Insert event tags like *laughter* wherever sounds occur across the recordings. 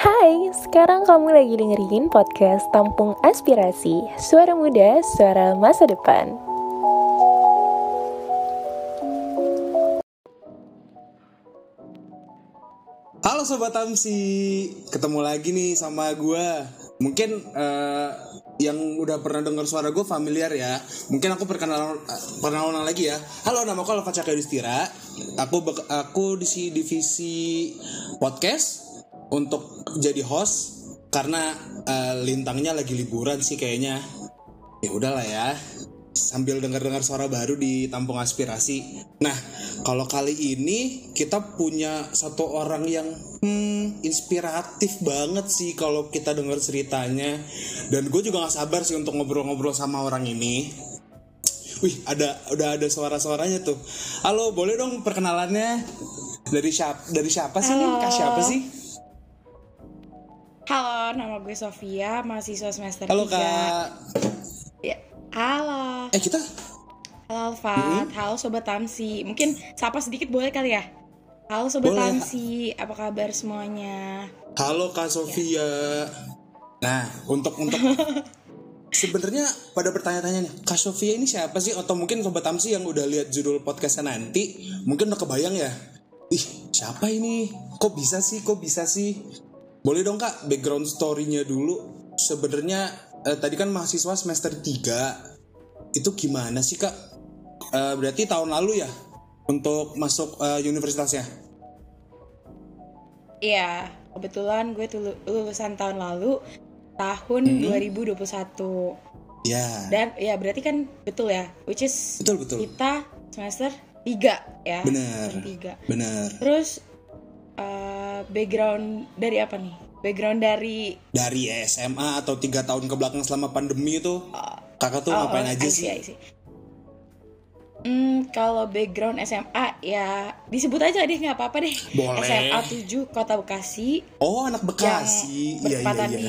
Hai, sekarang kamu lagi dengerin podcast Tampung Aspirasi Suara muda, suara masa depan. Halo Sobat Tamsi, ketemu lagi nih sama gue Mungkin eh, yang udah pernah dengar suara gue familiar ya. Mungkin aku perkenalan, perkenalan lagi ya. Halo, nama aku Alfa Cakya Yudhistira Aku, aku di si- divisi podcast untuk jadi host Karena eh, lintangnya lagi liburan sih kayaknya Ya udahlah ya sambil dengar-dengar suara baru di Tampung Aspirasi. Nah, kalau kali ini kita punya satu orang yang hmm, inspiratif banget sih kalau kita dengar ceritanya. Dan gue juga gak sabar sih untuk ngobrol-ngobrol sama orang ini. Wih, ada udah ada suara-suaranya tuh. Halo, boleh dong perkenalannya? Dari siapa? Dari siapa sih? nih? Kak siapa sih? Halo, nama gue Sofia, mahasiswa semester Halo 3. Kak. Ya, halo. Eh kita Halo Alfat, halo Sobat Tamsi. Mungkin sapa sedikit boleh kali ya? Halo Sobat Boleh. Tamsi, apa kabar semuanya? Halo Kak Sofia. Nah, untuk untuk *laughs* sebenarnya pada bertanya-tanya nih, Kak Sofia ini siapa sih? Atau mungkin sobat Tamsi yang udah lihat judul podcastnya nanti, mungkin udah kebayang ya? Ih, siapa ini? Kok bisa sih? Kok bisa sih? Boleh dong Kak, background story-nya dulu. Sebenarnya eh, tadi kan mahasiswa semester 3. Itu gimana sih Kak? Eh, berarti tahun lalu ya untuk masuk eh, universitasnya? Iya, kebetulan gue lulusan tahun lalu, tahun Hmm. 2021. Ya. Dan ya berarti kan betul ya, which is Betul betul. kita semester 3 ya. Bener. Semester 3. Bener. Terus eh, background dari apa nih? Background dari dari SMA atau tiga tahun ke belakang selama pandemi itu kakak tuh Oh, ngapain oh, aja I sih? see, I see. Hmm, kalau background SMA ya disebut aja deh nggak apa-apa deh. Boleh. SMA 7 Kota Bekasi Oh anak Bekasi, yang iya iya iya. di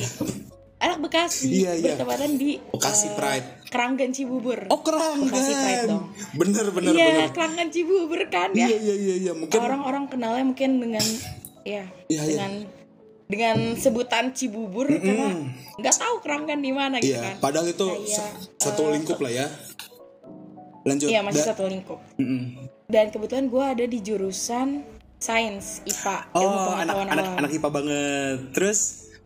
anak Bekasi Iya, iya. bertepatan di Bekasi eh, Pride. Keranggan Cibubur. Oh keranggan, Bekasi Pride dong. bener bener iya, bener. Keranggan Cibubur kan ya. Iya iya iya iya mungkin Orang-orang kenalnya mungkin dengan ya Iya, iya. dengan dengan sebutan Cibubur karena nggak tahu Keranggan di mana gitu iya. kan. Padahal itu Kayak, se- satu eh, lingkup lah ya. Lanjut. Iya masih Da- satu lingkup. Mm-mm. Dan kebetulan gue ada di jurusan sains IPA ilmu Oh anak pengetahuan anak alam. anak IPA banget. Terus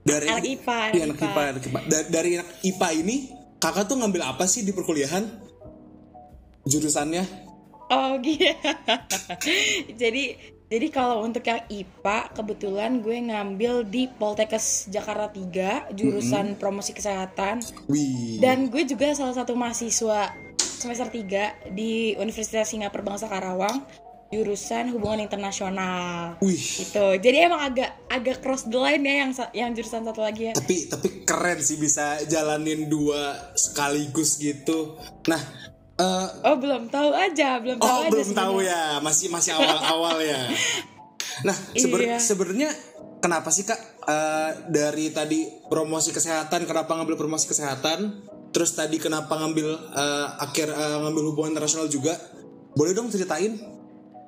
dari Anak IPA, Iya, anak anak IPA, anak IPA. Da- dari anak IPA ini kakak tuh ngambil apa sih di perkuliahan? Jurusannya? Oh gitu. *laughs* jadi jadi kalau untuk yang IPA kebetulan gue ngambil di Poltekkes Jakarta 3 jurusan promosi kesehatan Wih. dan gue juga salah satu mahasiswa semester 3 di Universitas Singapura Bangsa Karawang jurusan hubungan internasional. Wih. Gitu. Jadi emang agak agak cross the line ya yang yang jurusan satu lagi ya. tapi tapi keren sih bisa jalanin dua sekaligus gitu nah eh, Oh belum tahu aja, belum tahu oh aja belum tahu ya masih masih awal awal ya *laughs* nah seben- Iya. sebenarnya kenapa sih kak eh, dari tadi promosi kesehatan kenapa ngambil promosi kesehatan terus tadi kenapa ngambil eh, akhir eh, ngambil hubungan internasional juga boleh dong ceritain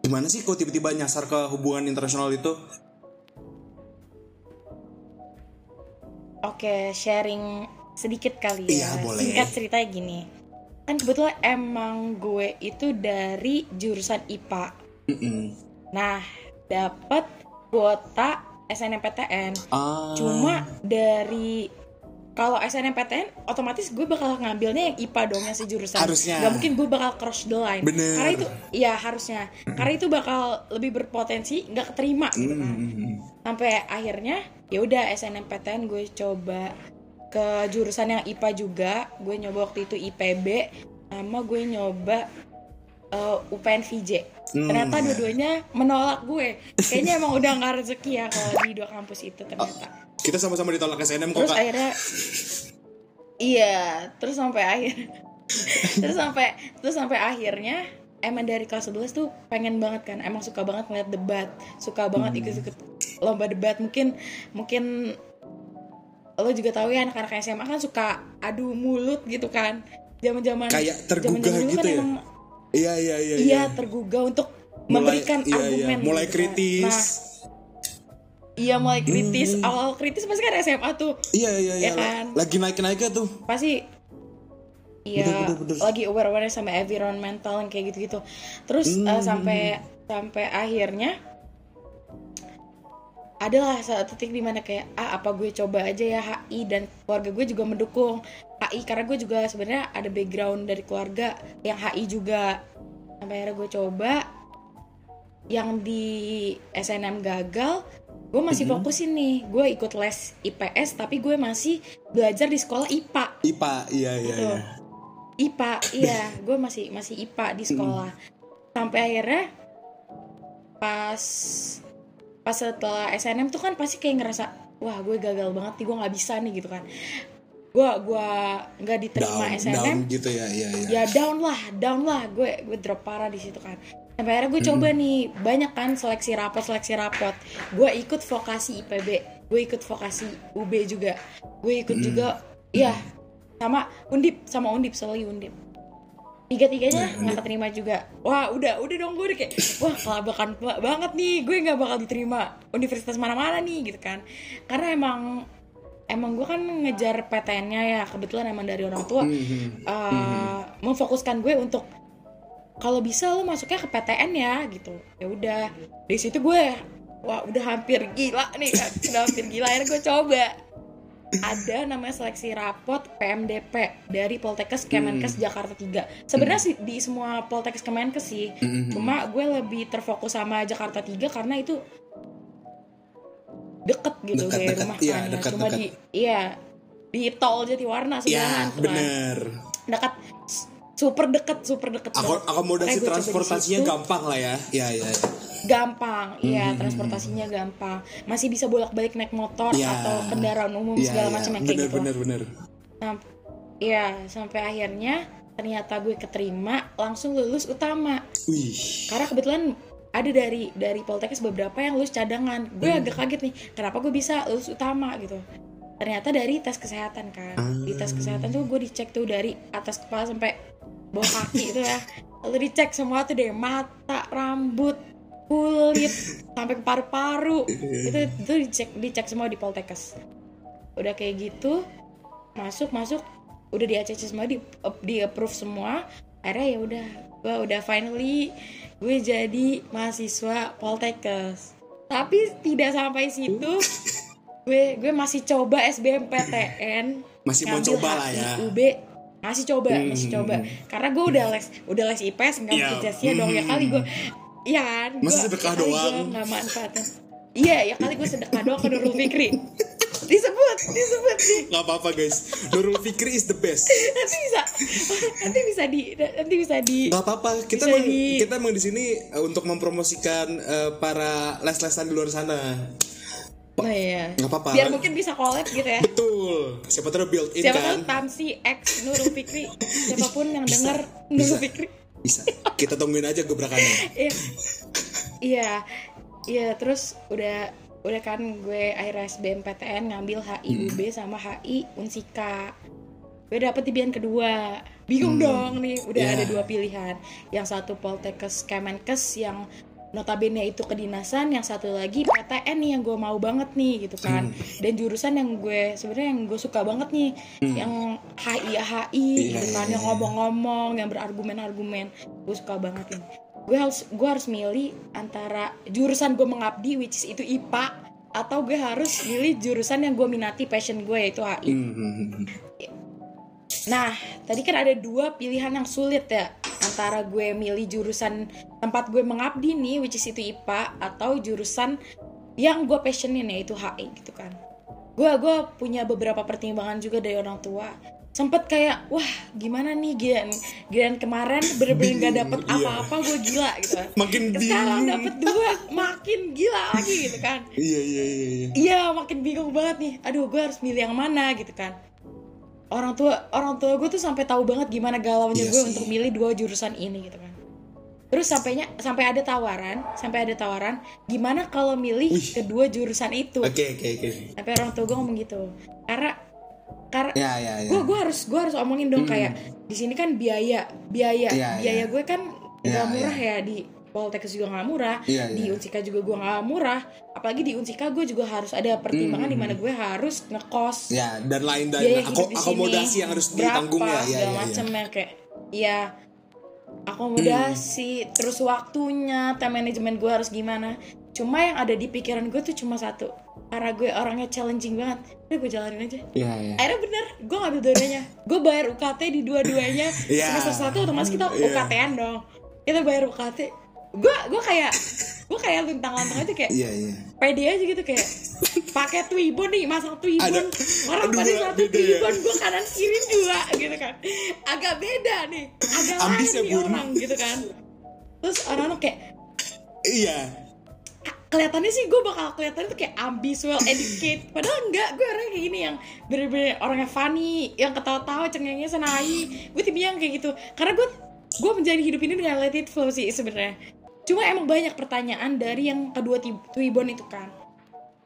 gimana sih kok tiba-tiba nyasar ke hubungan internasional itu Oke, sharing sedikit kali Iya, ya. boleh. Singkat ceritanya gini. Kan kebetulan emang gue itu dari jurusan IPA. Mm-mm. Nah, dapat kuota SNMPTN. ah Cuma dari kalau SNMPTN otomatis gue bakal ngambilnya yang IPA dong yang sejurusan. Harusnya. Gak mungkin gue bakal cross the line. Bener. Karena itu ya harusnya. Karena itu bakal lebih berpotensi nggak keterima gitu kan. Mm-mm. Sampai akhirnya ya udah SNMPTN gue coba ke jurusan yang IPA juga. Gue nyoba waktu itu IPB sama gue nyoba uh, UPN VJ. Hmm. Ternyata dua-duanya menolak gue. Kayaknya emang udah nggak rezeki ya kalau di dua kampus itu ternyata. Kita sama-sama ditolak SNM kok Terus kak akhirnya iya, terus sampai akhir *laughs* terus sampai terus sampai akhirnya emang dari kelas 11 tuh pengen banget kan emang suka banget ngeliat debat suka banget ikut-ikut lomba debat mungkin mungkin lo juga tahu ya anak-anak SMA kan suka adu mulut gitu kan zaman-zaman Kayak tergugah dulu gitu kan ya? emang Iya iya iya. iya tergugah untuk Mulai- memberikan iya, iya. argumen Mulai gitu kan. kritis. Nah, iya mulai kritis. Awal kritis pasti kan SMA tuh. Iya iya iya. Ya kan? Lagi naik-naiknya tuh. pasti. Iya. Lagi aware aware sama environmental yang kayak gitu gitu terus Hmm. eh, sampai sampai akhirnya adalah satu titik di mana kayak ah apa gue coba aja ya HI dan keluarga gue juga mendukung HI karena gue juga sebenarnya ada background dari keluarga yang HI juga. Sampai akhirnya gue coba yang di SNM gagal gue masih Mm-hmm. fokusin nih. Gue ikut les IPS tapi gue masih belajar di sekolah IPA IPA iya iya Gitu. iya. IPA iya. *laughs* Gue masih masih IPA di sekolah. Sampai akhirnya pas pas setelah SNM tuh kan pasti kayak ngerasa wah gue gagal banget nih gue nggak bisa nih gitu kan. Gue gua nggak diterima Down, SNM down gitu ya iya iya. ya down lah down lah. Gue gue drop parah di situ kan sampai akhirnya gue coba nih banyak kan seleksi rapot seleksi rapot. Gue ikut vokasi IPB gue ikut vokasi UB juga. Gue ikut juga iya sama undip sama undip selalu undip. Tiga tiganya nggak keterima juga. Wah udah udah dong gue udah kayak wah kelabakan ba- banget nih gue nggak bakal diterima universitas mana mana nih gitu kan. Karena emang emang gue kan ngejar PTN-nya ya kebetulan emang dari orang tua. Uh, memfokuskan gue untuk kalau bisa lo masuknya ke PTN ya gitu ya udah di situ gue wah udah hampir gila nih kan *laughs* udah hampir gila akhirnya gue coba ada namanya seleksi rapot PMDP dari Poltekkes Kemenkes Jakarta 3 sebenarnya sih di semua Poltekkes Kemenkes sih Mhm. cuma gue lebih terfokus sama Jakarta 3 karena itu deket gitu Dekat, dari dekat. rumah Iya, kan ya. dekat, cuma dekat. di iya di tol Jatiwarna Ya sebelahan tuh kan bener. dekat super deket super deket Ako, akomodasi transportasinya gampang lah ya. Iya. iya. gampang iya Hmm. transportasinya gampang masih bisa bolak balik naik motor Iya. atau kendaraan umum Iya segala iya. macam kayak Bener gitu bener bener. Sam- iya sampai akhirnya ternyata gue keterima langsung lulus utama Wih. karena kebetulan ada dari dari Poltekkes beberapa yang lulus cadangan gue Hmm. agak kaget nih kenapa gue bisa lulus utama gitu ternyata dari tes kesehatan kan di tes Ah. kesehatan tuh gue dicek tuh dari atas kepala sampai bawah kaki itu ya. Lalu dicek semua tuh deh mata rambut kulit sampai ke paru-paru. Itu itu dicek dicek semua di Poltekkes. Udah kayak gitu masuk masuk udah di ACC semua di di approve semua. Akhirnya ya udah gue udah finally gue jadi mahasiswa Poltekkes. Tapi tidak sampai situ. *laughs* Gue gue masih coba SBMPTN Masih mau coba lah ya. UB masih coba masih coba karena gue udah les udah les IPS nggak Iya. mungkin jasnya dong ya kali gue Iya kan Gua- sedekah ya doang? nggak manfaatin iya ya kali gue sedekah doang ke Nurul Fikri disebut disebut nih Gak apa-apa guys. Nurul Fikri is the best. nanti bisa nanti bisa di nanti bisa di Gak apa-apa. Kita Bisa emang, di- kita emang di sini eh, untuk mempromosikan eh, para les-lesan di luar sana. Oh iya Gak apa-apa. biar mungkin bisa collab gitu ya Betul. Siapa tahu built in siapa kan. tahu Tamsi X Nurul Fikri *laughs* siapa pun yang denger Nurul. Fikri Bisa. Kita tungguin aja gebrakannya. *laughs* iya iya iya terus udah udah kan gue akhirnya SBMPTN ngambil HI Hmm. UB sama HI Unsika gue dapet pilihan kedua bingung dong nih udah Ya. ada dua pilihan yang satu Poltekkes Kemenkes yang notabene itu kedinasan yang satu lagi PTN nih yang gue mau banget nih gitu kan. Hmm. dan jurusan yang gue sebenarnya yang gue suka banget nih yang HI HI Iya, gitu kan iya, yang ngomong-ngomong yang berargumen-argumen. Gue suka banget ini. Gue harus gue harus milih antara jurusan gue mengabdi which is itu IPA atau gue harus milih jurusan yang gue minati passion gue yaitu HI Hmm. Nah, tadi kan ada dua pilihan yang sulit ya antara gue milih jurusan tempat gue mengabdi nih, which is itu IPA, atau jurusan yang gue passionin yaitu HI gitu kan. Gue gue punya beberapa pertimbangan juga dari orang tua. Sempet kayak, wah gimana nih Gian, Gian kemarin bener-bener gak dapet iya. apa-apa gue gila gitu kan. Makin Sekarang bingung. dapet dua, makin gila lagi gitu kan. Iya iya iya. iya. Iya makin bingung banget nih. Aduh gue harus milih yang mana gitu kan. Orang tua orang tua gue tuh sampai tahu banget gimana galaunya Iya gue untuk milih dua jurusan ini gitu kan. Terus sampainya sampai ada tawaran, sampai ada tawaran, gimana kalau milih Wih. kedua jurusan itu? Oke oke oke. Sampai orang tua gue ngomong gitu. Karena karena Ya ya ya. gue gue harus gue harus omongin dong kayak di sini kan biaya biaya Iya, biaya iya. gue kan nggak murah ya di Poltekkes juga nggak murah Iya, di iya. Unsika juga gue nggak murah apalagi di Unsika gue juga harus ada pertimbangan di mana gue harus ngekos Ya, dan lain dan biaya sini akomodasi yang harus ditanggung ya. Ya, ya, macem ya. ya kayak ya akomodasi Hmm. terus waktunya time management gue harus gimana cuma yang ada di pikiran gue tuh cuma satu karena gue orangnya challenging banget udah gue jalanin aja Ya, ya. akhirnya bener gue ngambil dua-duanya gue bayar UKT di dua-duanya *laughs* Iya. semester satu otomatis kita Iya. UKT-an dong kita bayar UKT gue gue kayak gue kayak luntang-lantung aja kayak Iya, iya. pede aja gitu kayak pakai twibon nih masang twibon Ada- orang pada satu ya. twibon gue kanan kiri dua gitu kan agak beda nih agak Ambis lain ya, nih Bun. orang gitu kan terus orang-orang kayak Iya. kelihatannya sih gue bakal kelihatan tuh kayak ambis well educated padahal enggak gue orangnya kayak gini yang bener-bener orangnya funny yang ketawa-tawa cengengnya senai gue tipe yang kayak gitu karena gue gue menjalani hidup ini dengan let it flow sih sebenarnya cuma emang banyak pertanyaan dari yang kedua Twibbon itu kan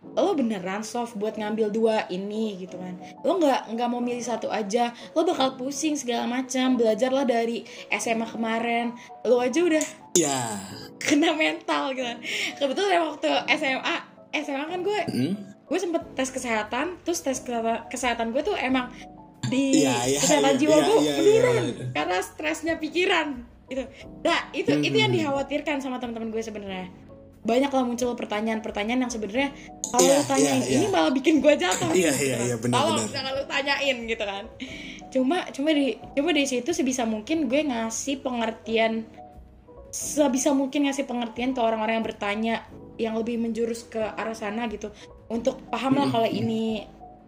lo beneran soft buat ngambil dua ini gitu kan lo nggak nggak mau milih satu aja lo bakal pusing segala macam belajarlah dari SMA kemarin lo aja udah Ya. kena mental gitu kebetulan waktu SMA SMA kan gue Hmm? gue sempet tes kesehatan terus tes kesehatan, gue tuh emang di Iya, iya, kesehatan iya, jiwa iya, gue iya, menurun iya. karena stresnya pikiran gitu nah itu Hmm, itu yang dikhawatirkan sama teman-teman gue sebenarnya banyak lah muncul pertanyaan-pertanyaan yang sebenarnya kalau Iya, lu tanyain iya, iya. ini malah bikin gue jatuh Iya, gitu iya, kan. iya, benar, benar. jangan lu tanyain gitu kan cuma cuma di cuma dari situ sebisa mungkin gue ngasih pengertian sebisa mungkin ngasih pengertian ke orang-orang yang bertanya yang lebih menjurus ke arah sana gitu untuk paham lah kalau ini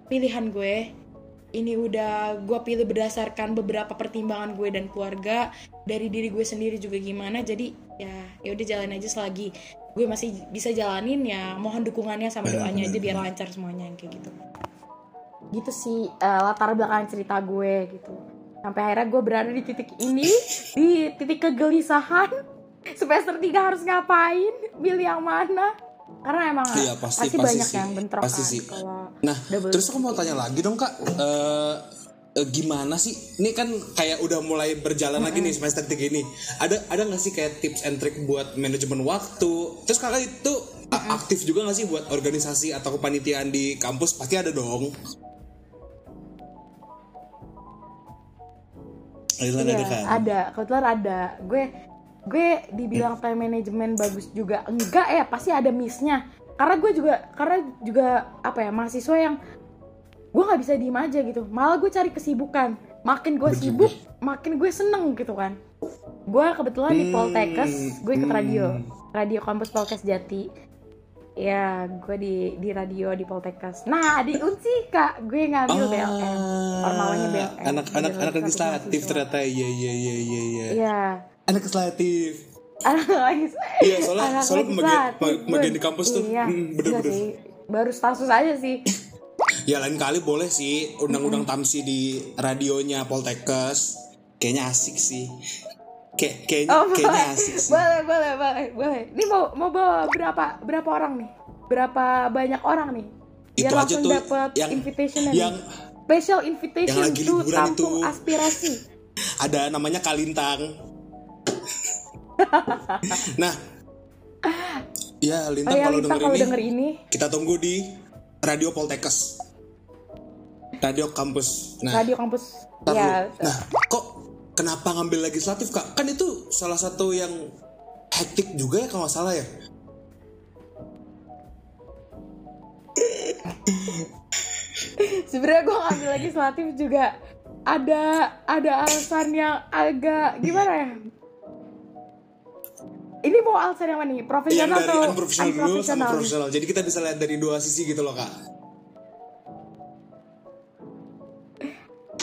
pilihan gue ini udah gue pilih berdasarkan beberapa pertimbangan gue dan keluarga. Dari diri gue sendiri juga gimana jadi ya ya udah jalan aja selagi gue masih bisa jalanin ya mohon dukungannya sama doanya aja biar lancar semuanya yang kayak gitu. Gitu sih eh, latar belakang cerita gue gitu. Sampai akhirnya gue berada di titik ini di titik kegelisahan. Semester 3 harus ngapain? Milih yang mana karena emang Iya, pasti, pasti, pasti banyak sih. yang bentrok Pasti kan sih. kalau Nah, double terus aku mau tanya lagi dong kak, Eh, eh, gimana sih? Ini kan kayak udah mulai berjalan lagi nih semester 3 ini. Ada ada nggak sih kayak tips and trick buat manajemen waktu? Terus kakak itu a- aktif juga nggak sih buat organisasi atau kepanitiaan di kampus? Pasti ada dong. Ada Iya, ada kan? ada kebetulan ada gue gue dibilang time management bagus juga. Enggak ya pasti ada missnya. Karena gue juga karena juga apa ya mahasiswa yang gue nggak bisa diem aja gitu. Malah gue cari kesibukan. Makin gue sibuk makin gue seneng gitu kan. Gue kebetulan di Poltekkes gue ikut radio. Hmm. radio kampus Polkes Jati. Ya gue di di radio di Poltekkes. Nah di Unsi kak gue ngambil BLM Formalnya BLM, Ah, anak anak Badan anak Legislatif ternyata. Iya iya iya iya. Iya. Anak legislatif. Iya, soalnya- anak soalnya pembagian- pembagian di kampus tuh, iya, hmm, bener-bener. iya sih. baru status aja sih Ya lain kali boleh sih undang-undang tamsi di radionya Poltekkes. Kayaknya asik sih. Kayak kayaknya oh kayaknya asik sih. boleh boleh boleh boleh ini mau mau bawa berapa berapa orang nih berapa banyak orang nih biar Itu aja langsung tuh dapat yang invitation yang special invitation yang lagi liburan itu. aspirasi *laughs* ada namanya Kalintang. Nah, ya oh Lintang ya kalau Lintang denger kalau ini, denger ini kita tunggu di Radio Poltekkes. Radio kampus. Nah, radio kampus ya. Nah, kok kenapa ngambil legislatif kak? Kan itu salah satu yang hektik juga ya kalau salah ya. *laughs* sebenarnya gue ngambil legislatif juga ada ada alasan yang agak gimana ya ini mau alasan yang mana nih Yang profesional dari atau unprofessional dulu sama unprofesional profesional. Jadi kita bisa lihat dari dua sisi gitu loh kak.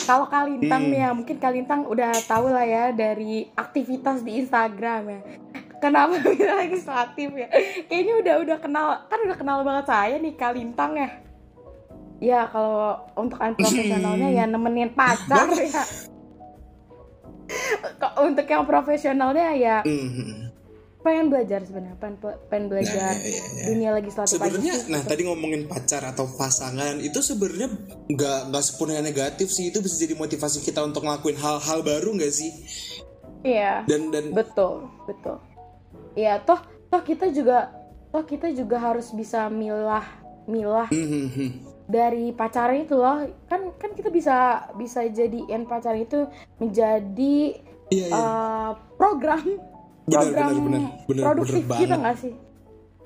kalau Kalintang Hmm. nih ya mungkin Kalintang udah tahu lah ya dari aktivitas di Instagram ya kenapa *laughs* bilang legislatif ya kayaknya udah udah kenal kan udah kenal banget saya nih Kalintang ya ya kalau untuk unprofesionalnya ya nemenin pacar ya Kok untuk yang profesionalnya ya Hmm. Pengen belajar sebenarnya pengen, pengen belajar Ya, ya, ya, ya. dunia legislatif Sebenarnya, sih. nah tadi ngomongin pacar atau pasangan itu sebenarnya nggak nggak sepenuhnya negatif sih. Itu bisa jadi motivasi kita untuk ngelakuin hal-hal baru nggak sih? iya Dan dan betul betul ya toh toh kita juga toh kita juga harus bisa milah milah Hmm, hmm, hmm. dari pacaran itu loh kan kan kita bisa bisa jadiin pacaran itu menjadi Iya, iya. uh, program Program benar, benar. Benar, produktif benar kita banget. nggak sih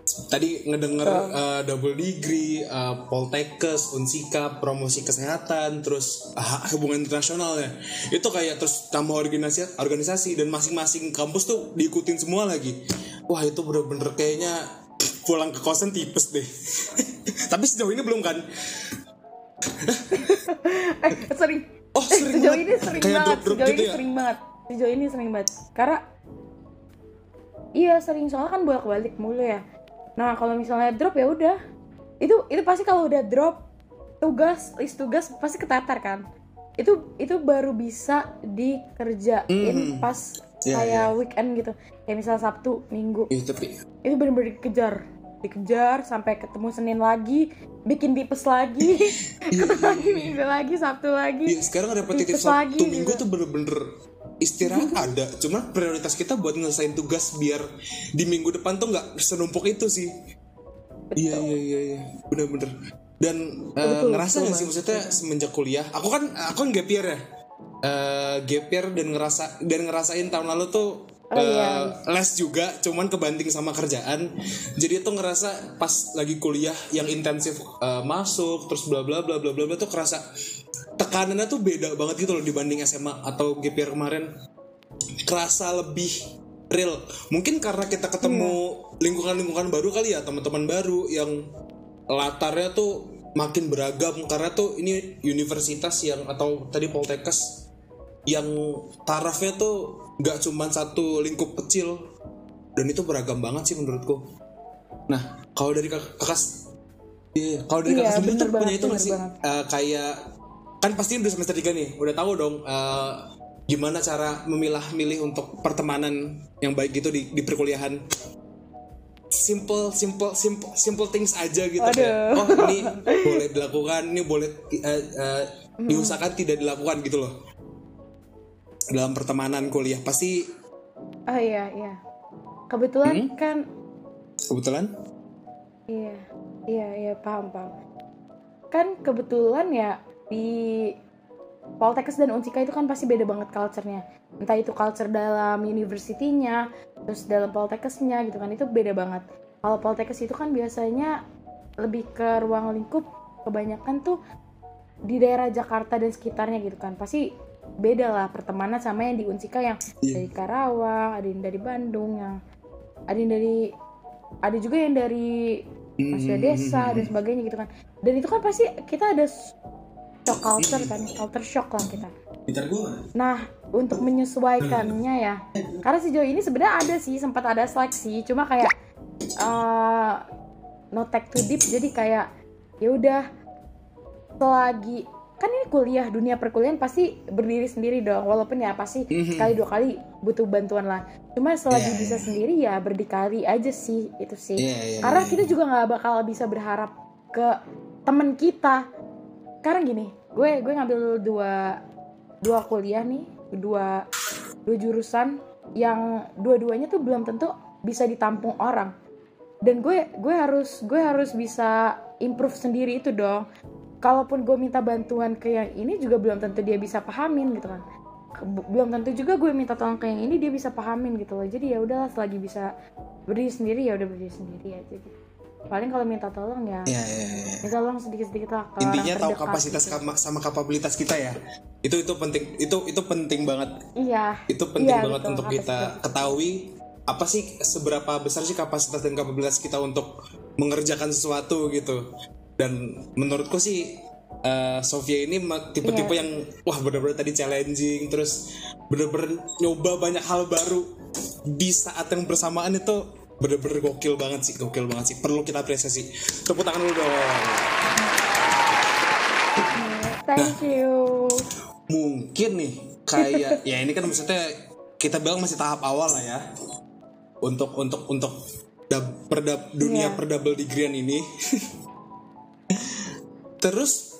Tadi ngedenger uh, double degree, uh, Poltekkes, Unsika, promosi kesehatan, terus uh, *laughs* hubungan internasional ya. Itu kayak terus tambah organisasi, organisasi dan masing-masing kampus tuh diikutin semua lagi. Wah itu bener-bener kayaknya pulang ke kosan tipes deh. *laughs* Tapi sejauh ini belum kan? *laughs* eh sering Oh, eh, sering sejauh banget. ini sering Kayak banget sejauh gitu ini ya? sering banget sejauh ini sering banget karena iya sering. Soalnya kan bolak balik mulu ya. Nah kalau misalnya drop ya udah. Itu itu pasti kalau udah drop tugas list tugas pasti ketatar kan. Itu itu baru bisa dikerjain Hmm. pas Iya, kayak iya. weekend gitu. Kayak misal sabtu minggu. Iya tapi itu bener-bener dikejar. Dikejar sampai ketemu senin lagi bikin tipes lagi. *laughs* Ketemu lagi minggu lagi sabtu lagi Iya sekarang repetitif Tipes lagi Sabtu Minggu gitu. tuh bener-bener istirahat ada. Cuma prioritas kita buat ngelesain tugas biar di minggu depan tuh nggak senumpuk itu sih. Iya iya iya iya. Bener-bener. Dan eh, Betul, ngerasa betul gak sih maksudnya semenjak kuliah? Aku kan aku kan gap year ya. Eh, Gap year dan ngerasa dan ngerasain tahun lalu tuh Oh, eh, iya. les juga cuman kebanting sama kerjaan. Jadi tuh ngerasa pas lagi kuliah yang intensif eh, masuk terus bla bla bla bla bla bla tuh kerasa tekanannya tuh beda banget gitu loh dibanding SMA atau GP kemarin. Kerasa lebih real. Mungkin karena kita ketemu lingkungan-lingkungan baru kali ya teman-teman baru yang latarnya tuh makin beragam. Karena tuh ini universitas yang atau tadi Poltekkes yang tarafnya tuh nggak cuma satu lingkup kecil. Dan itu beragam banget sih menurutku. Nah kalau dari kak- kakak iya kalau dari Iya, kakak sendiri tuh punya itu nggak bener sih? banget. Eh, kayak kan pasti udah semester 3 nih. Udah tahu dong eh, gimana cara memilah-milih untuk pertemanan yang baik gitu di, di perkuliahan. Simple simple simple simple things aja gitu kayak Aduh. oh ini boleh dilakukan ini boleh eh, eh, diusahakan tidak dilakukan gitu loh. Dalam pertemanan kuliah. Pasti oh iya iya. Kebetulan Hmm? kan kebetulan? Iya iya iya paham paham. Kan kebetulan ya di Poltekkes dan Unsika itu kan pasti beda banget culture-nya. Entah itu culture dalam university-nya terus dalam Poltekkesnya gitu kan itu beda banget. Kalau Poltekkes itu kan biasanya lebih ke ruang lingkup kebanyakan tuh di daerah Jakarta dan sekitarnya gitu kan. Pasti beda lah pertemanan sama yang di Unsika yang Iya. dari Karawang ada yang dari Bandung yang ada yang dari ada juga yang dari maksudnya desa dan sebagainya gitu kan. Dan itu kan pasti kita ada shock culture kan culture shock lah kita. Nah, untuk menyesuaikannya ya, karena sejauh ini sebenarnya ada sih sempat ada seleksi, cuma kayak eh no tech to deep, jadi kayak ya udah selagi kan ini kuliah dunia perkuliahan pasti berdiri sendiri dong, walaupun ya pasti sekali dua kali butuh bantuan lah. Cuma selagi Iya, bisa sendiri ya berdikari aja sih. Itu sih. Iya, iya, karena iya. kita juga nggak bakal bisa berharap ke temen kita. Sekarang gini, gue gue ngambil dua dua kuliah nih dua dua jurusan yang dua-duanya tuh belum tentu bisa ditampung orang. Dan gue gue harus gue harus bisa improve sendiri itu dong. Kalaupun gue minta bantuan ke yang ini juga belum tentu dia bisa pahamin gitu kan. Belum tentu juga gue minta tolong ke yang ini dia bisa pahamin gitu loh. Jadi ya udahlah selagi bisa berdiri sendiri ya udah berdiri sendiri aja gitu paling kalau minta tolong ya Iya, iya, iya. minta tolong sedikit-sedikit lah ke Intinya tahu kapasitas gitu. sama kapabilitas kita ya. Itu itu penting. Itu itu penting banget. iya Itu penting Iya, banget betul, untuk kita ketahui apa sih seberapa besar sih kapasitas dan kapabilitas kita untuk mengerjakan sesuatu gitu. Dan menurutku sih eh, Sofia ini tipe-tipe Iya. yang wah bener-bener tadi challenging terus bener-bener nyoba banyak hal baru di saat yang bersamaan itu bener-bener gokil banget sih gokil banget sih. Perlu kita apresiasi. Tepuk tangan dulu dong. Thank you. mungkin nih kayak *laughs* ya ini kan maksudnya kita bilang masih tahap awal lah ya. Untuk untuk untuk dab- perdap dunia Iya. perdouble degreean ini. Terus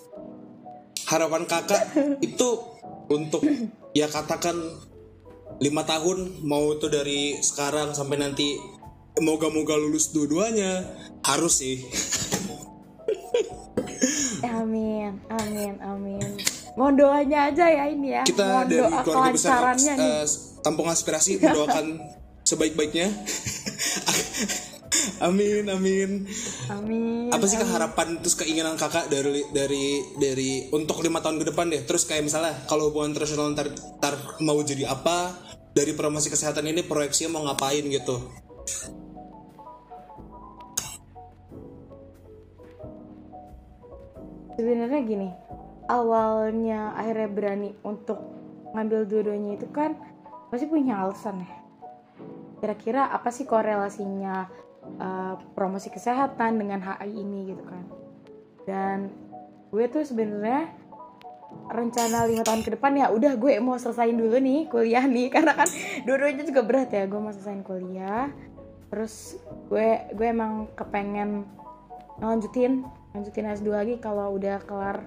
harapan kakak *laughs* itu untuk ya katakan lima tahun mau itu dari sekarang sampai nanti moga-moga lulus dua-duanya harus sih Eh, amin, amin, amin. Mohon doanya aja ya ini ya. kita Mohon dari doa keluarga besar nih. eh, tampung aspirasi mendoakan sebaik-baiknya *laughs* amin amin Amin. apa sih harapan terus keinginan kakak dari dari dari untuk lima tahun ke depan deh terus kayak misalnya kalau hubungan internasional ntar, ntar mau jadi apa dari promosi kesehatan ini proyeksinya mau ngapain gitu Sebenarnya gini, awalnya akhirnya berani untuk ngambil dua-duanya itu kan pasti punya alasan ya. Kira-kira apa sih korelasinya uh, promosi kesehatan dengan HI ini gitu kan? Dan gue tuh sebenarnya rencana lima tahun ke depan ya udah gue mau selesain dulu nih kuliah nih *laughs* karena kan dua-duanya juga berat ya gue mau selesain kuliah terus gue gue emang kepengen lanjutin lanjutin S2 lagi kalau udah kelar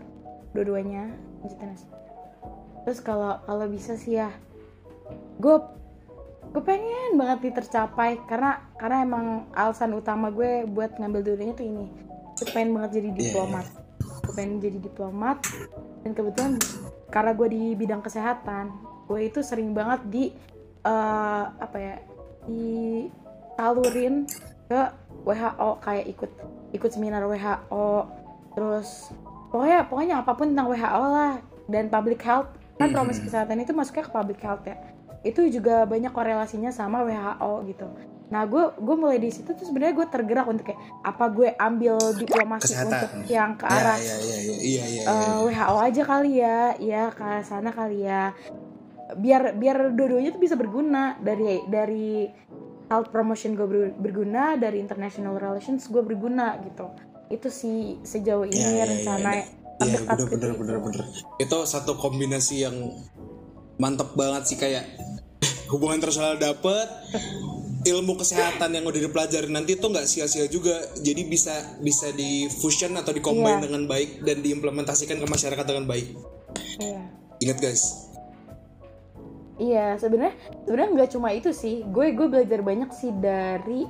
dua-duanya. Lanjutin S2 terus kalau kalau bisa sih ya gue gue pengen banget nih tercapai. Karena karena emang alasan utama gue buat ngambil dua-duanya tuh ini. Gue pengen banget jadi diplomat. Gue pengen jadi diplomat. Dan kebetulan karena gue di bidang kesehatan gue itu sering banget di eh, apa ya ditalurin ke WHO kayak ikut ikut seminar WHO terus pokoknya pokoknya apa pun tentang WHO lah dan public health. Kan promosi kesehatan itu masuknya ke public health ya. Itu juga banyak korelasinya sama WHO gitu. Nah gue gue mulai di situ tuh sebenarnya gue tergerak untuk kayak apa gue ambil diplomasi Kesehatan. untuk yang ke arah ya ya ya iya iya eh, WHO aja kali ya. Ya ke sana kali ya. Biar biar dua-duanya tuh bisa berguna dari dari health promotion gue ber- berguna dari international relations gue berguna gitu. Itu sih sejauh ini Ya, ya, ya, rencana ya. Iya terdekat bener bener bener bener. Itu satu kombinasi yang mantep banget sih kayak hubungan internasional dapet ilmu kesehatan yang udah dipelajarin. Nanti tuh nggak sia-sia juga. Jadi bisa bisa di fusion atau di combine Iya. dengan baik dan diimplementasikan ke masyarakat dengan baik. Iya. ingat guys Iya, sebenarnya sebenarnya nggak cuma itu sih. Gue gue belajar banyak sih dari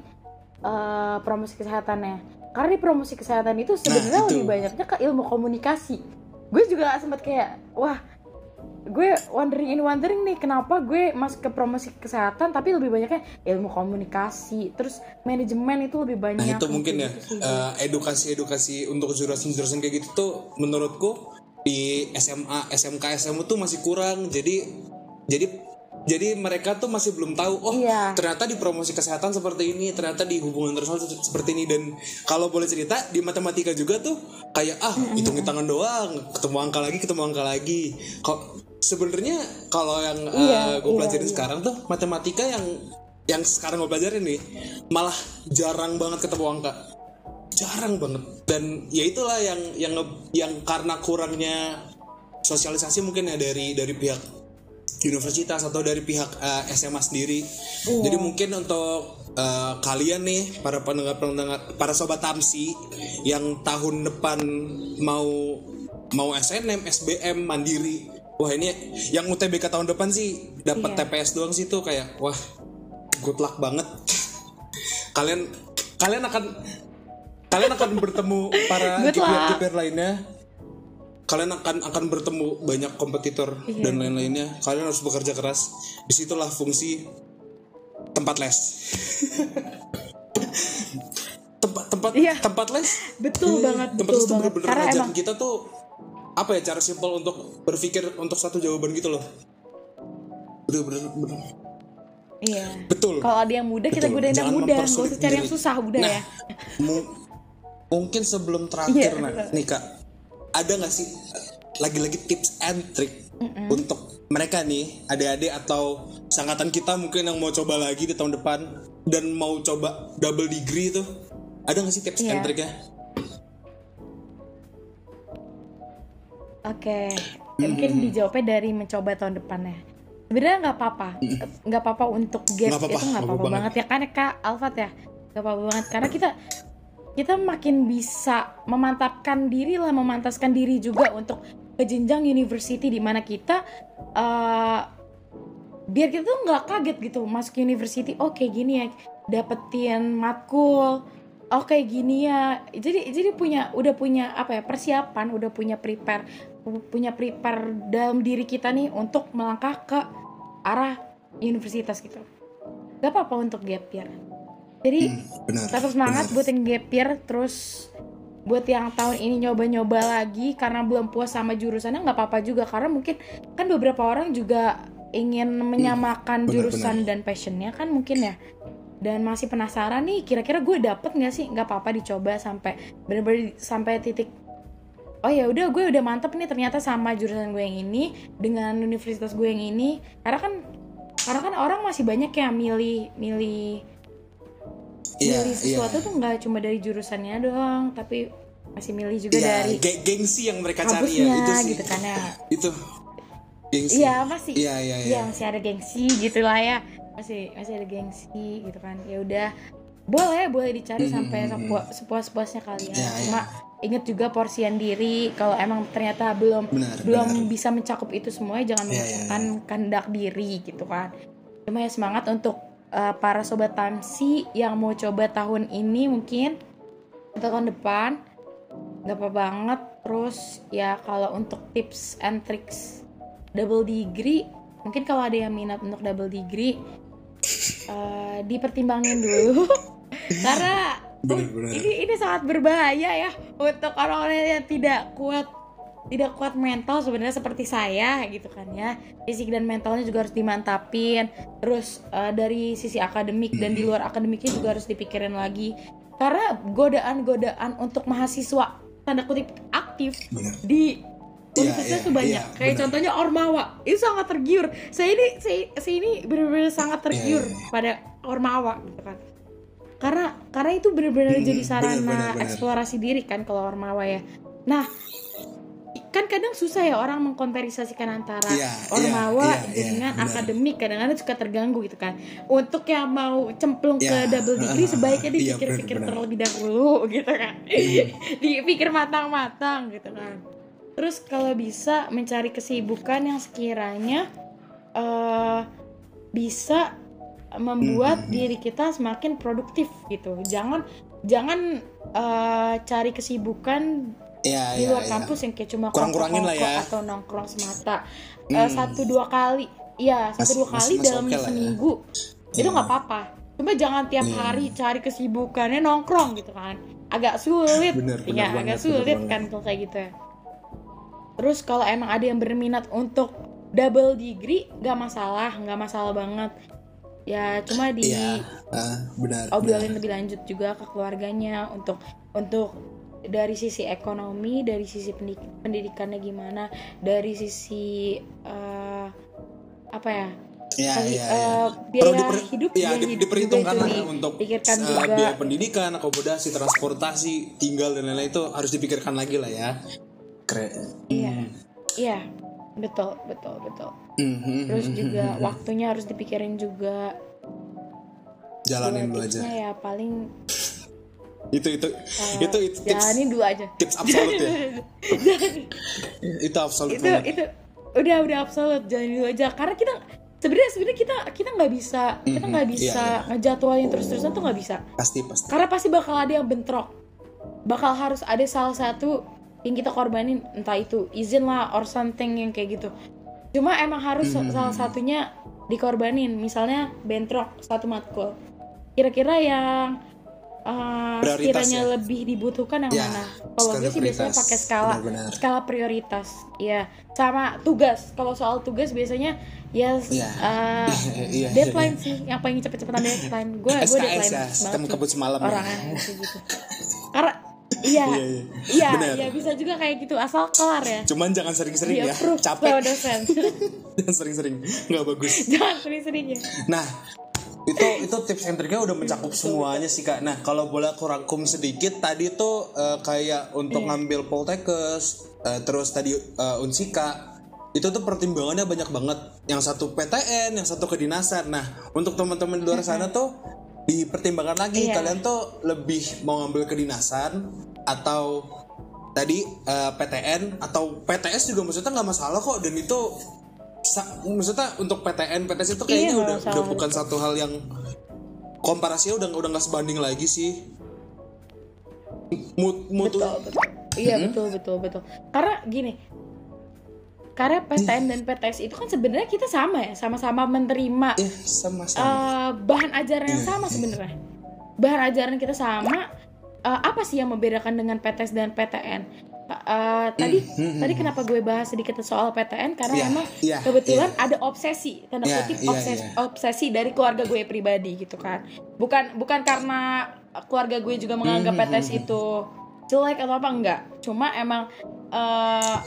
eh, promosi kesehatannya. Karena di promosi kesehatan itu sebenarnya Nah, lebih banyaknya ke ilmu komunikasi. Gue juga sempat kayak, wah, gue wondering in wondering nih kenapa gue masuk ke promosi kesehatan tapi lebih banyaknya ilmu komunikasi, terus manajemen itu lebih banyak. Nah itu mungkin ya gitu sih. eh, edukasi-edukasi untuk jurusan-jurusan kayak gitu tuh menurutku di SMA, SMK, SMU tuh masih kurang. Jadi jadi jadi mereka tuh masih belum tahu oh Iya. ternyata di promosi kesehatan seperti ini, ternyata di hubungan internasional se- seperti ini dan kalau boleh cerita di matematika juga tuh kayak ah hitung-hitungan doang, ketemu angka lagi, ketemu angka lagi. Kok sebenarnya kalau yang Iya, gue iya, pelajarin iya. sekarang tuh matematika yang yang sekarang gue pelajarin nih malah jarang banget ketemu angka jarang banget dan ya itulah yang yang yang karena kurangnya sosialisasi mungkin ya dari dari pihak universitas atau dari pihak eh, SMA sendiri. Jadi mungkin untuk eh, kalian nih para pendengar pendengar para sobat tamsi yang tahun depan mau mau SNM SBM mandiri. Wah ini yang UTBK tahun depan sih dapat Iya. TPS doang sih tuh kayak wah good luck banget. Kalian kalian akan kalian akan bertemu para. GPR lainnya kalian akan akan bertemu banyak kompetitor Iya. dan lain-lainnya kalian harus bekerja keras di situlah fungsi tempat les *laughs* tempat tempat Iya. tempat les Betul Iya, banget, tempat betul les banget. bener-bener Karena emang- kita tuh apa ya cara simpel untuk berpikir untuk satu jawaban gitu loh bener-bener bener. Iya. betul Kalau ada yang mudah kita godain yang mudah, mempersulit usah cari yang susah udah Nah, ya. mu- mungkin sebelum terakhir Iya, nah, nih kak, ada nggak sih lagi-lagi tips and trick untuk mereka nih adik-adik atau sangkatan kita mungkin yang mau coba lagi di tahun depan dan mau coba double degree tuh, ada nggak sih tips and Iya. tricknya? Oke, ya mungkin dijawabnya dari mencoba tahun depannya. Sebenarnya nggak apa-apa, nggak apa-apa untuk gap Nggak apa-apa, itu nggak apa-apa apa-apa. banget ya kan kak Alfat ya, nggak apa-apa banget. Karena kita kita makin bisa memantapkan diri lah, memantaskan diri juga untuk ke jenjang university di mana kita eh, biar kita tuh nggak kaget gitu masuk university oh gini ya dapetin matkul oh gini ya. Jadi jadi punya udah punya apa ya persiapan udah punya prepare punya prepare dalam diri kita nih untuk melangkah ke arah universitas gitu. Gak apa-apa untuk gap year jadi Hmm, benar. tetap semangat benar. buat yang gap year terus buat yang tahun ini nyoba-nyoba lagi karena belum puas sama jurusannya nggak apa-apa juga karena mungkin kan beberapa orang juga ingin menyamakan benar, jurusan dan passionnya kan mungkin ya dan masih penasaran nih kira-kira gue dapet nggak sih nggak apa-apa dicoba sampai bener-bener sampai titik oh ya udah gue udah mantep nih ternyata sama jurusan gue yang ini dengan universitas gue yang ini karena kan karena kan orang masih banyak yang milih milih Iya, milih iya. sesuatu tuh nggak cuma dari jurusannya doang tapi masih milih juga Iya, dari ge- gengsi yang mereka cari ya itu sih. gitu kan ya *laughs* Itu gengsi. iya masih Iya, iya, iya. masih ada gengsi gitu lah ya masih masih ada gengsi gitu kan ya udah boleh boleh dicari Hmm, sampai hmm, sepua- sepuas-puasnya kalian Iya, cuma inget juga porsian diri kalau emang ternyata belum Benar, belum benar. bisa mencakup itu semua jangan Iya, iya, memaksakan kehendak diri gitu kan cuma ya semangat untuk uh, para sobat tamsi yang mau coba tahun ini mungkin atau tahun depan nggak apa banget terus ya kalau untuk tips and tricks double degree mungkin kalau ada yang minat untuk double degree uh, *laughs* dipertimbangin dulu *laughs* karena Benar-benar. ini ini sangat berbahaya ya untuk orang-orang yang tidak kuat tidak kuat mental sebenarnya seperti saya gitu kan ya. Fisik dan mentalnya juga harus dimantapin. Terus uh, dari sisi akademik dan di luar akademiknya juga harus dipikirin lagi. Karena godaan-godaan untuk mahasiswa tanda kutip aktif Benar. di Iya, universitas iya, tuh banyak. iya, kayak contohnya Ormawa. Itu sangat tergiur. Saya ini saya, saya ini benar-benar sangat tergiur Iya, iya, iya. pada Ormawa gitu kan. Karena karena itu benar-benar Hmm, jadi sarana benar, benar, benar. eksplorasi diri kan kalau Ormawa ya. Nah kan kadang susah ya orang mengkomparisikan antara Iya, Ormawa iya, iya, dengan benar. akademik. Kadang-kadang suka terganggu gitu kan. Untuk yang mau cemplung ke Iya, double degree *laughs* sebaiknya iya, dipikir-pikir benar. terlebih dahulu *laughs* gitu kan. *laughs* Dipikir matang-matang gitu kan. Terus kalau bisa mencari kesibukan yang sekiranya eh, bisa membuat Hmm, diri kita semakin produktif gitu. Jangan jangan eh, cari kesibukan Iya, di iya, luar iya. kampus yang kayak cuma Kurang-kurangin lah ya. atau nongkrong semata Eh, Hmm. satu dua kali iya satu dua kali masih dalam oke lah ya. seminggu itu Iya. nggak apa-apa cuma jangan tiap Iya. hari cari kesibukannya nongkrong gitu kan agak sulit Bener, bener ya banget, agak bener sulit banget. kan kalau kayak gitu ya terus kalau emang ada yang berminat untuk double degree nggak masalah nggak masalah banget ya cuma di Iya, ah, benar. obrolin benar. lebih lanjut juga ke keluarganya untuk untuk dari sisi ekonomi dari sisi pendik- pendidikannya gimana dari sisi eh, apa ya Iya, kali- eh, iya. biaya Perlu diper- hidup ya, biaya di- hidup diperhitungkan juga lah ya untuk dipikirkan uh, juga biaya pendidikan, akomodasi, transportasi, tinggal dan lain-lain itu harus dipikirkan lagi lah ya. Keren. iya iya betul betul betul Mhm, terus mhm, juga waktunya harus dipikirin juga jalanin aja. ya paling Itu itu eh, itu itu tips. jalanin dulu aja. Tips absolut ya. *laughs* itu absolut itu banget. itu udah udah absolut jangan dulu aja. Karena kita sebenarnya sebenarnya kita kita nggak bisa kita Mhm, nggak iya, bisa ngejadwalin terus terusan tuh nggak bisa. Pasti pasti. karena pasti bakal ada yang bentrok. Bakal harus ada salah satu yang kita korbanin entah itu izin lah or something yang kayak gitu. Cuma emang harus Mhm. salah satunya dikorbanin. Misalnya bentrok satu matkul. Kira-kira yang uh, sekiranya ya? lebih dibutuhkan yang Ya, mana kalau gue sih biasanya pakai skala Benar-benar. skala prioritas ya sama tugas kalau soal tugas biasanya ya Iya. uh, *laughs* Iya, deadline sih yang paling cepet-cepetan deadline gue gue deadline ya, banget kebut semalam ya. orangnya kayak gitu karena iya Iya, iya. iya Benar. bisa juga kayak gitu asal kelar ya Cuman jangan sering-sering ya. Capek. dosen *laughs* Jangan sering-sering. Nggak bagus. jangan sering-sering ya Nah, itu itu tips and triknya udah mencakup semuanya sih kak. Nah, kalau boleh aku rangkum sedikit, tadi tuh eh, kayak untuk Iya. ngambil poltekes, eh, terus tadi eh, unsika, itu tuh pertimbangannya banyak banget. Yang satu PTN, yang satu kedinasan. Nah, untuk teman-teman di luar sana tuh dipertimbangkan lagi. Iya. Kalian tuh lebih mau ngambil kedinasan atau tadi eh, PTN atau PTS juga maksudnya nggak masalah kok dan itu sa- maksudnya untuk PTN PTS itu kayaknya Iya, udah nggak udah bukan satu hal yang komparasinya udah udah nggak sebanding lagi sih. Mut, mutu betul betul. Iya betul betul betul. Karena gini karena PTN dan PTS itu kan sebenarnya kita sama ya sama-sama menerima ya sama sama eh, bahan ajaran yang sama sebenarnya. Bahan ajaran kita sama. Eh, apa sih yang membedakan dengan PTS dan PTN Eh, tadi tadi kenapa gue bahas sedikit soal PTN karena Iya, emang iya, kebetulan ada obsesi tanda Iya, kutip iya, obses- iya. obsesi dari keluarga gue pribadi gitu kan. Bukan bukan karena keluarga gue juga menganggap Hmm, PTS itu jelek atau apa enggak. Cuma emang eh,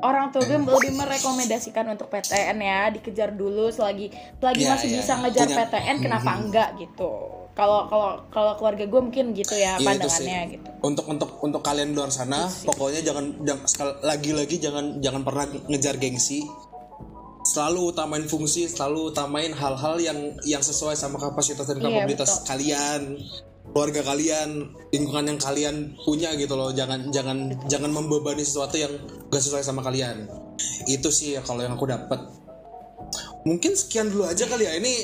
orang tua gue lebih merekomendasikan untuk PTN ya dikejar dulu selagi selagi Iya, masih iya, bisa iya. ngejar Punya- PTN kenapa enggak gitu kalau kalau kalau keluarga gue mungkin gitu ya itu pandangannya gitu. Untuk untuk untuk kalian di luar sana pokoknya jangan jangan lagi-lagi jangan jangan pernah ngejar gengsi. Selalu utamain fungsi selalu utamain hal-hal yang yang sesuai sama kapasitas dan Iya, kapabilitas betul. kalian keluarga kalian lingkungan yang kalian punya gitu loh. Jangan jangan jangan membebani sesuatu yang gak sesuai sama kalian. Itu sih ya kalau yang aku dapat. Mungkin sekian dulu aja kali ya. Ini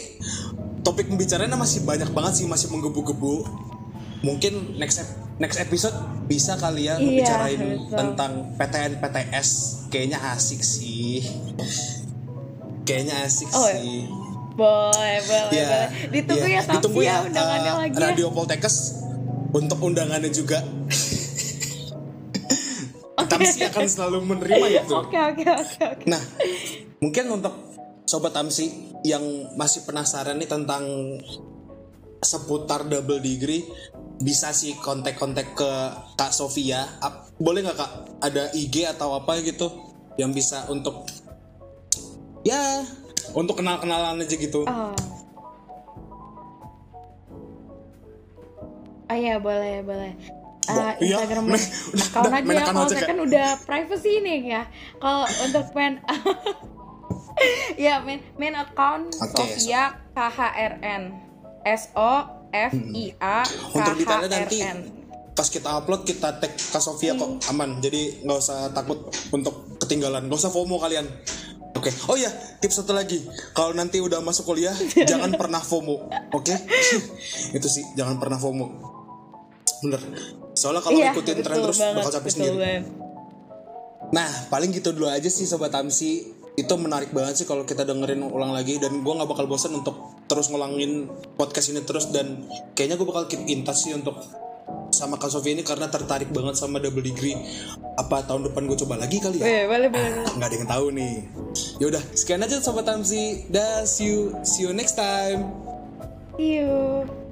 topik pembicaranya masih banyak banget sih masih menggebu-gebu. Mungkin next ep- next episode bisa kali ya Iya, ngebicarain betul. tentang PTN PTS kayaknya asik sih. Kayaknya asik Oh, iya. sih. boleh boleh Ya, boleh. ditunggu ya, Tamsi ditunggu ya undangannya eh, lagi ya. Radio Poltekkes untuk undangannya juga. *laughs* Tamsi akan selalu menerima itu. Oke oke oke oke. Nah, mungkin untuk sobat Tamsi yang masih penasaran nih tentang seputar double degree, bisa sih kontak-kontak ke Kak Sofia. Ap- Boleh nggak Kak? Ada IG atau apa gitu yang bisa untuk ya untuk kenal-kenalan aja gitu. Oh. Oh iya boleh boleh. Uh, Instagram *laughs* nah, kalau ya account kalau saya kan udah privacy nih ya. Kalau untuk main *laughs* ya main main account Oke, Sofia KHRN S O F I A K Untuk H detailnya R nanti N. pas kita upload kita tag Kak Sofia kok aman. Jadi nggak usah takut untuk ketinggalan. Nggak usah FOMO kalian. Oke. Oh ya, tips satu lagi. Kalau nanti udah masuk kuliah, *laughs* jangan pernah FOMO. Oke? *laughs* Itu sih, jangan pernah FOMO. Bener. Soalnya kalau Iya, ngikutin tren terus banget, bakal capek sendiri. banget. Nah, paling gitu dulu aja sih sobat Tamsi. Itu menarik banget sih kalau kita dengerin ulang lagi dan gue nggak bakal bosan untuk terus ngulangin podcast ini terus dan kayaknya gue bakal keep in touch sih untuk sama Kak Sofia ini karena tertarik banget sama double degree. Apa tahun depan gue coba lagi kali ya? Boleh boleh. boleh. Nggak ada yang tahu nih. Yaudah, sekian aja sobat Tamsi. Dah, see you, see you next time. See you.